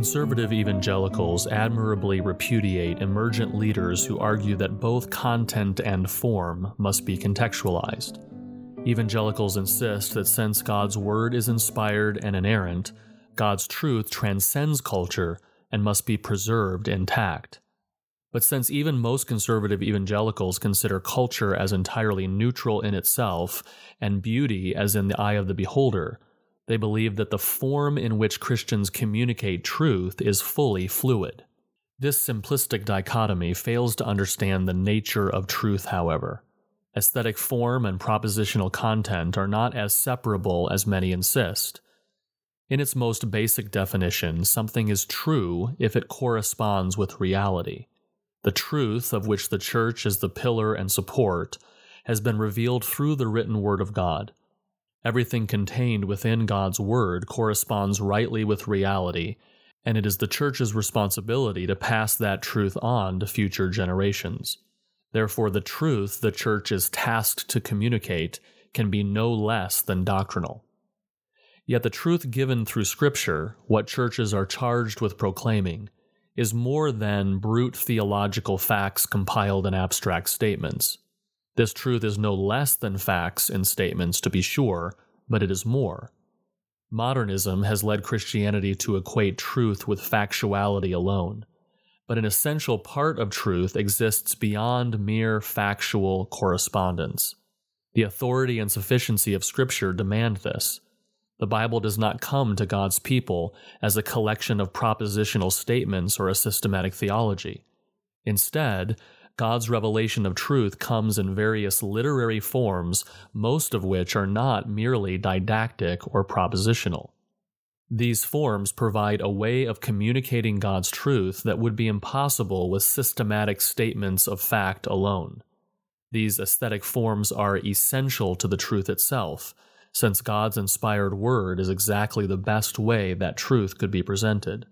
Conservative evangelicals admirably repudiate emergent leaders who argue that both content and form must be contextualized. Evangelicals insist that since God's Word is inspired and inerrant, God's truth transcends culture and must be preserved intact. But since even most conservative evangelicals consider culture as entirely neutral in itself and beauty as in the eye of the beholder, they believe that the form in which Christians communicate truth is fully fluid. This simplistic dichotomy fails to understand the nature of truth, however. Aesthetic form and propositional content are not as separable as many insist. In its most basic definition, something is true if it corresponds with reality. The truth, of which the Church is the pillar and support, has been revealed through the written Word of God. Everything contained within God's Word corresponds rightly with reality, and it is the Church's responsibility to pass that truth on to future generations. Therefore, the truth the church is tasked to communicate can be no less than doctrinal. Yet the truth given through Scripture, what churches are charged with proclaiming, is more than brute theological facts compiled in abstract statements. This truth is no less than facts and statements, to be sure, but it is more. Modernism has led Christianity to equate truth with factuality alone but an essential part of truth exists beyond mere factual correspondence. The authority and sufficiency of Scripture demand this. The Bible does not come to God's people as a collection of propositional statements or a systematic theology. Instead, God's revelation of truth comes in various literary forms, most of which are not merely didactic or propositional. These forms provide a way of communicating God's truth that would be impossible with systematic statements of fact alone. These aesthetic forms are essential to the truth itself, since God's inspired word is exactly the best way that truth could be presented.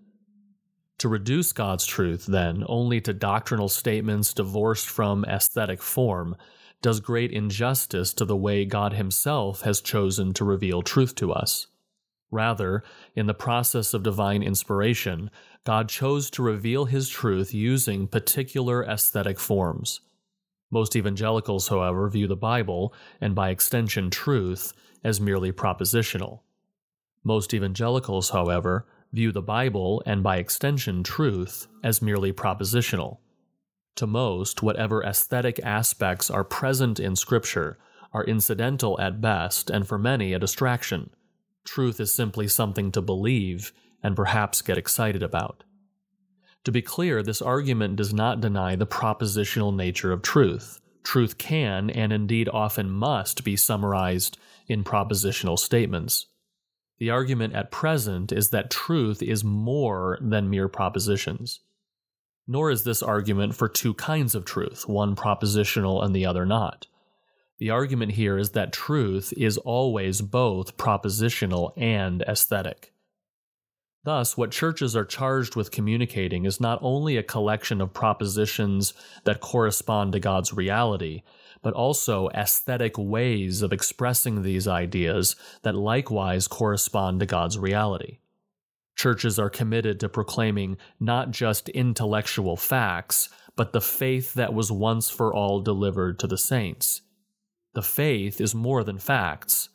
To reduce God's truth, then, only to doctrinal statements divorced from aesthetic form does great injustice to the way God Himself has chosen to reveal truth to us. Rather, in the process of divine inspiration, God chose to reveal His truth using particular aesthetic forms. Most evangelicals, however, view the Bible, and by extension truth, as merely propositional. Most evangelicals, however, view the Bible, and by extension truth, as merely propositional. To most, whatever aesthetic aspects are present in Scripture are incidental at best, and for many a distraction. Truth is simply something to believe and perhaps get excited about. To be clear, this argument does not deny the propositional nature of truth. Truth can, and indeed often must, be summarized in propositional statements. The argument at present is that truth is more than mere propositions. Nor is this argument for two kinds of truth, one propositional and the other not. The argument here is that truth is always both propositional and aesthetic. Thus, what churches are charged with communicating is not only a collection of propositions that correspond to God's reality, but also aesthetic ways of expressing these ideas that likewise correspond to God's reality. Churches are committed to proclaiming not just intellectual facts, but the faith that was once for all delivered to the saints the faith is more than facts.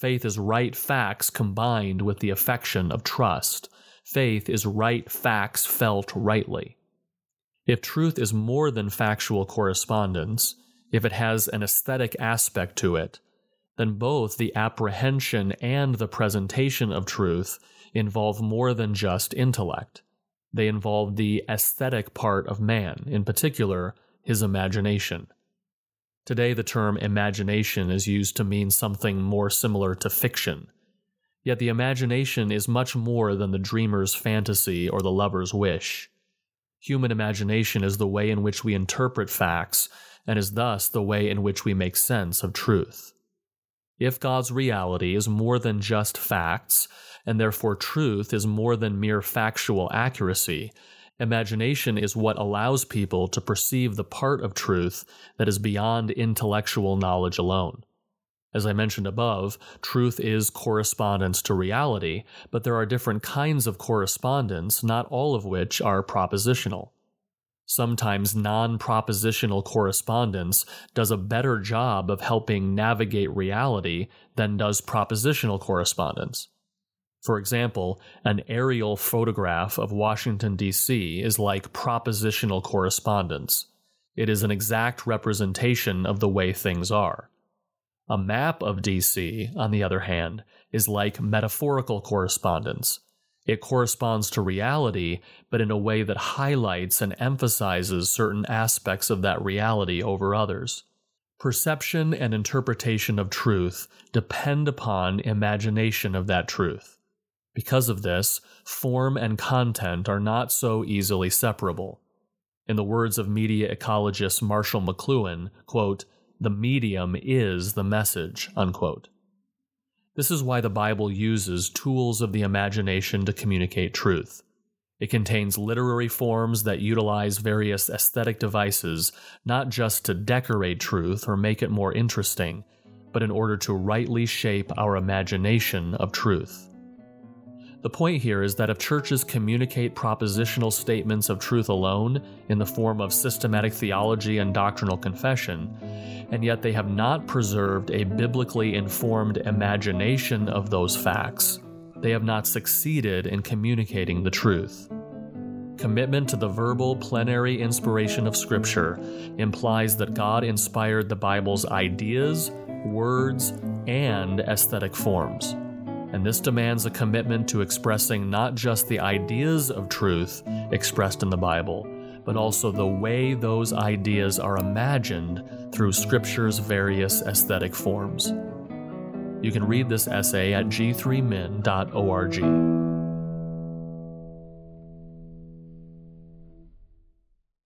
Faith is right facts combined with the affection of trust. Faith is right facts felt rightly. If truth is more than factual correspondence, if it has an aesthetic aspect to it, then both the apprehension and the presentation of truth involve more than just intellect. They involve the aesthetic part of man, in particular, his imagination. Today, the term imagination is used to mean something more similar to fiction. Yet the imagination is much more than the dreamer's fantasy or the lover's wish. Human imagination is the way in which we interpret facts, and is thus the way in which we make sense of truth. If God's reality is more than just facts, and therefore truth is more than mere factual accuracy, Imagination is what allows people to perceive the part of truth that is beyond intellectual knowledge alone. As I mentioned above, truth is correspondence to reality, but there are different kinds of correspondence, not all of which are propositional. Sometimes non propositional correspondence does a better job of helping navigate reality than does propositional correspondence. For example, an aerial photograph of Washington, D.C. is like propositional correspondence. It is an exact representation of the way things are. A map of DC, on the other hand, is like metaphorical correspondence. It corresponds to reality, but in a way that highlights and emphasizes certain aspects of that reality over others. Perception and interpretation of truth depend upon imagination of that truth. Because of this, form and content are not so easily separable. In the words of media ecologist Marshall McLuhan, quote, the medium is the message, unquote. This is why the Bible uses tools of the imagination to communicate truth. It contains literary forms that utilize various aesthetic devices, not just to decorate truth or make it more interesting, but in order to rightly shape our imagination of truth. The point here is that if churches communicate propositional statements of truth alone in the form of systematic theology and doctrinal confession, and yet they have not preserved a biblically informed imagination of those facts, they have not succeeded in communicating the truth. Commitment to the verbal plenary inspiration of Scripture implies that God inspired the Bible's ideas, words, and aesthetic forms and this demands a commitment to expressing not just the ideas of truth expressed in the Bible, but also the way those ideas are imagined through Scripture's various aesthetic forms. You can read this essay at g3min.org.